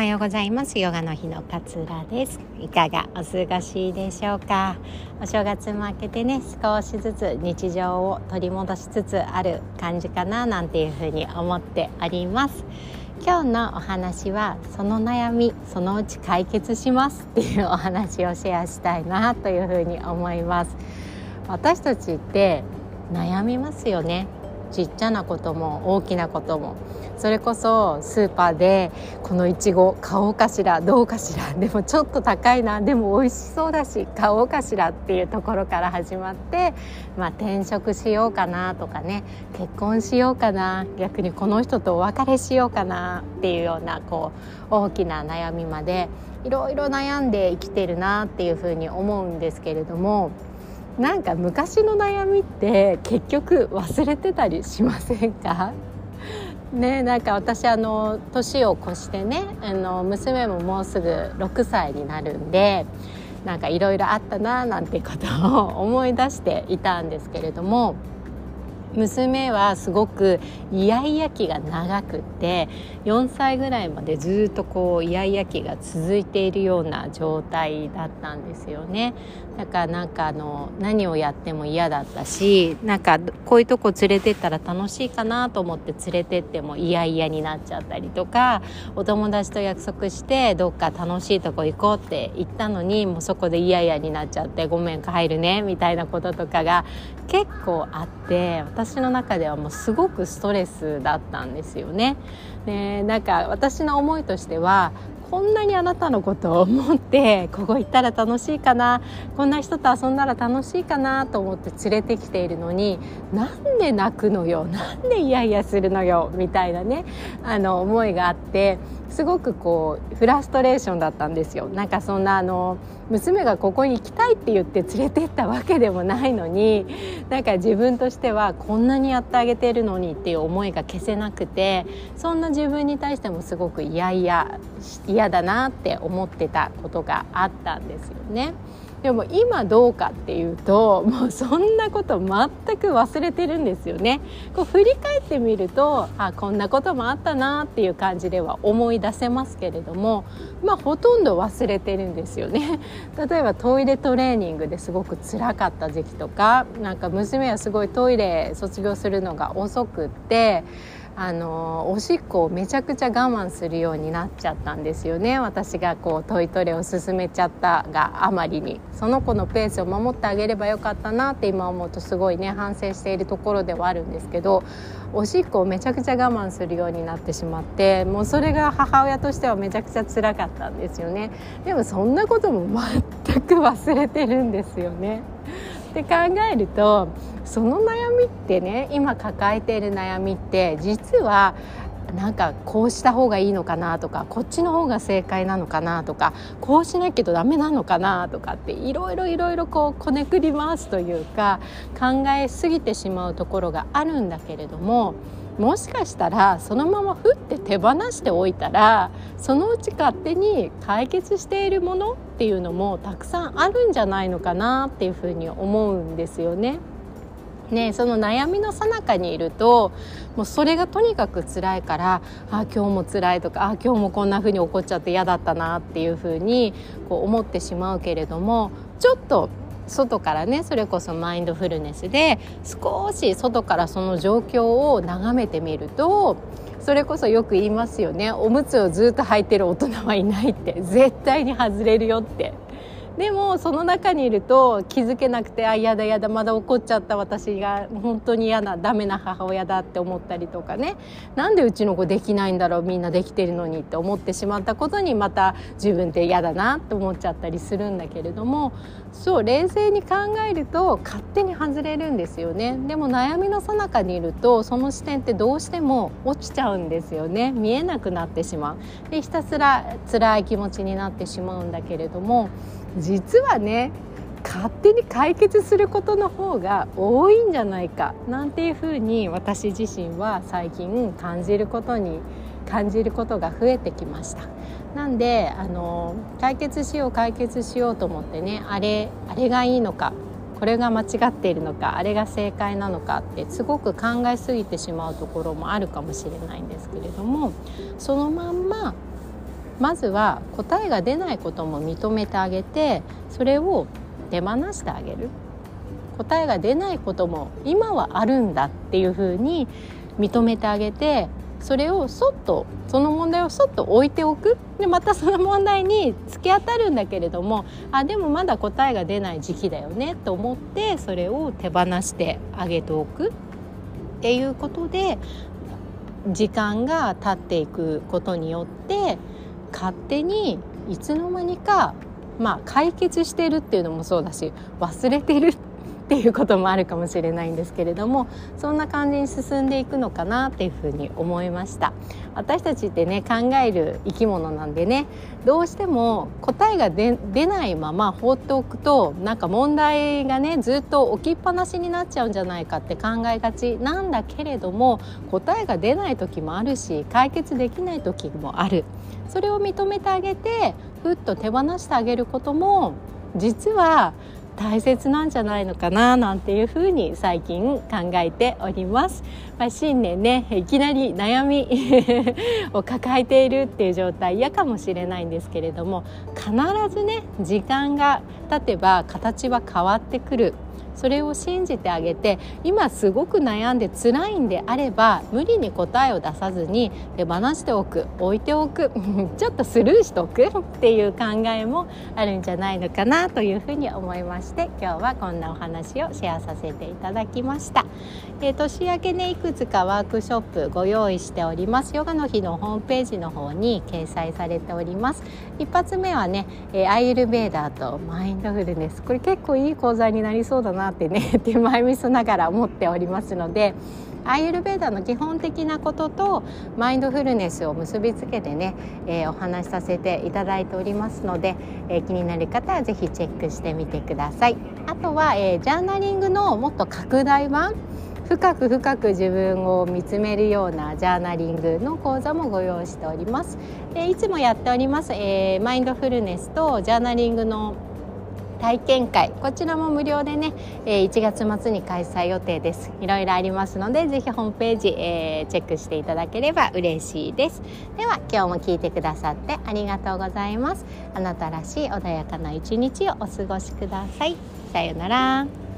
はようございます。ヨガの日の勝浦です。いかがお過ごしでしょうか？お正月も明けてね少しずつ日常を取り戻しつつある感じかななんていうふうに思っております。今日のお話はその悩みそのうち解決します。っていうお話をシェアしたいなというふうに思います。私たちって悩みますよね。ちっちゃなことも大きなことも。それこそスーパーでこのいちご買おうかしらどうかしらでもちょっと高いなでも美味しそうだし買おうかしらっていうところから始まって、まあ、転職しようかなとかね結婚しようかな逆にこの人とお別れしようかなっていうようなこう大きな悩みまでいろいろ悩んで生きてるなっていうふうに思うんですけれども。なんか昔の悩みって結局忘れてたりしませんか？ねなんか私あの年を越してねあの娘ももうすぐ6歳になるんでなんかいろいろあったななんてことを思い出していたんですけれども娘はすごくイヤイヤ期が長くて4歳ぐらいまでずっとこうイヤイヤ期が続いているような状態だったんですよね。だからなんかあの何をやっても嫌だったしなんかこういうとこ連れてったら楽しいかなと思って連れてってもイヤイヤになっちゃったりとかお友達と約束してどっか楽しいとこ行こうって言ったのにもうそこでイヤイヤになっちゃってごめん帰るねみたいなこととかが結構あって私の中ではもうすごくストレスだったんですよね。でなんか私の思いとしてはこんなにあなたのことを思ってここ行ったら楽しいかなこんな人と遊んだら楽しいかなと思って連れてきているのになんで泣くのよなんでイヤイヤするのよみたいなねあの思いがあってすごくこうフラストレーションだったんですよなんかそんなあの娘がここに行きたいって言って連れてったわけでもないのになんか自分としてはこんなにやってあげてるのにっていう思いが消せなくてそんな自分に対してもすごく嫌々嫌だなって思ってたことがあったんですよね。でも今どうかっていうともうそんなこと全く忘れてるんですよね。こう振り返ってみるとあこんなこともあったなっていう感じでは思い出せますけれどもまあほとんど忘れてるんですよね。例えばトイレトレーニングですごく辛かった時期とかなんか娘はすごいトイレ卒業するのが遅くって。あのおしっこをめちゃくちゃ我慢するようになっちゃったんですよね。私がこうトイトレを進めちゃったがあまりに。その子のペースを守ってあげればよかったなって今思うとすごいね反省しているところではあるんですけどおしっこをめちゃくちゃ我慢するようになってしまってもうそれが母親としてはめちゃくちゃ辛かったんですよね。でもそんなことも全く忘れてるんですよね。って考えるとその悩みってね今抱えている悩みって実はなんかこうした方がいいのかなとかこっちの方が正解なのかなとかこうしなきゃダメなのかなとかっていろいろいろいろこうこねくり回すというか考えすぎてしまうところがあるんだけれどももしかしたらそのままふって手放しておいたらそのうち勝手に解決しているものっていうのもたくさんあるんじゃないのかなっていうふうに思うんですよね。ね、その悩みの最中にいるともうそれがとにかく辛いからあ今日も辛いとかあ今日もこんな風に怒っちゃって嫌だったなっていう風にこう思ってしまうけれどもちょっと外からねそれこそマインドフルネスで少し外からその状況を眺めてみるとそれこそよく言いますよねおむつをずっと履いてる大人はいないって絶対に外れるよって。でもその中にいると気づけなくてあ嫌だ嫌だまだ怒っちゃった私が本当に嫌なダメな母親だって思ったりとかね。なんでうちの子できないんだろうみんなできてるのにって思ってしまったことにまた自分って嫌だなって思っちゃったりするんだけれども。そう冷静に考えると勝手に外れるんですよね。でも悩みの最中にいるとその視点ってどうしても落ちちゃうんですよね。見えなくなってしまう。でひたすら辛い気持ちになってしまうんだけれども。実はね勝手に解決することの方が多いんじゃないかなんていうふうに私自身は最近感じることに感じることが増えてきました。なんであの解決しよう解決しようと思ってねあれあれがいいのかこれが間違っているのかあれが正解なのかってすごく考えすぎてしまうところもあるかもしれないんですけれどもそのまんままずは答えが出ないことも認めてあげてそれを手放してあげる。答えが出ないことも今はあるんだっていうふうに認めてあげてそれをそっとその問題をそっと置いておく。でまたその問題に突き当たるんだけれどもあでもまだ答えが出ない時期だよねと思ってそれを手放してあげておく。っていうことで時間が経っていくことによって勝手にいつの間にかまあ解決してるっていうのもそうだし忘れてるっていうこともあるかもしれないんですけれどもそんな感じに進んでいくのかなっていうふうに思いました。私たちってね考える生き物なんでねどうしても答えが出ないまま放っておくとなんか問題がねずっと置きっぱなしになっちゃうんじゃないかって考えがちなんだけれども答えが出ない時もあるし解決できない時もある。それを認めてあげてふっと手放してあげることも実は大切なんじゃないのかななんていうふうに最近考えております。まあ、新年ねいきなり悩み を抱えているっていう状態嫌かもしれないんですけれども必ずね時間が経てば形は変わってくるそれを信じてあげて今すごく悩んで辛いんであれば無理に答えを出さずに手放しておく置いておく ちょっとスルーしておく っていう考えもあるんじゃないのかなというふうに思いまして今日はこんなお話をシェアさせていただきました。えー、年明けねいくつかワークショップご用意しております。ヨガの日のホームページの方に掲載されております。一発目はね、えー、アイルベーダーとマインドフルネス。これ結構いい講座になりそうだなってね手前味噌ながら思っておりますのでアイユルベーダの基本的なこととマインドフルネスを結びつけてね、えー、お話しさせていただいておりますので、えー、気になる方は是非チェックしてみてください。あとは、えー、ジャーナリングのもっと拡大版深く深く自分を見つめるようなジャーナリングの講座もご用意しております。でいつもやっております、え、マインドフルネスとジャーナリングの体験会。こちらも無料でね、え1月末に開催予定です。いろいろありますのでぜひホームページ、えー、チェックしていただければ嬉しいです。では今日も聞いてくださってありがとうございます。あなたらしい穏やかな一日をお過ごしください。さようなら。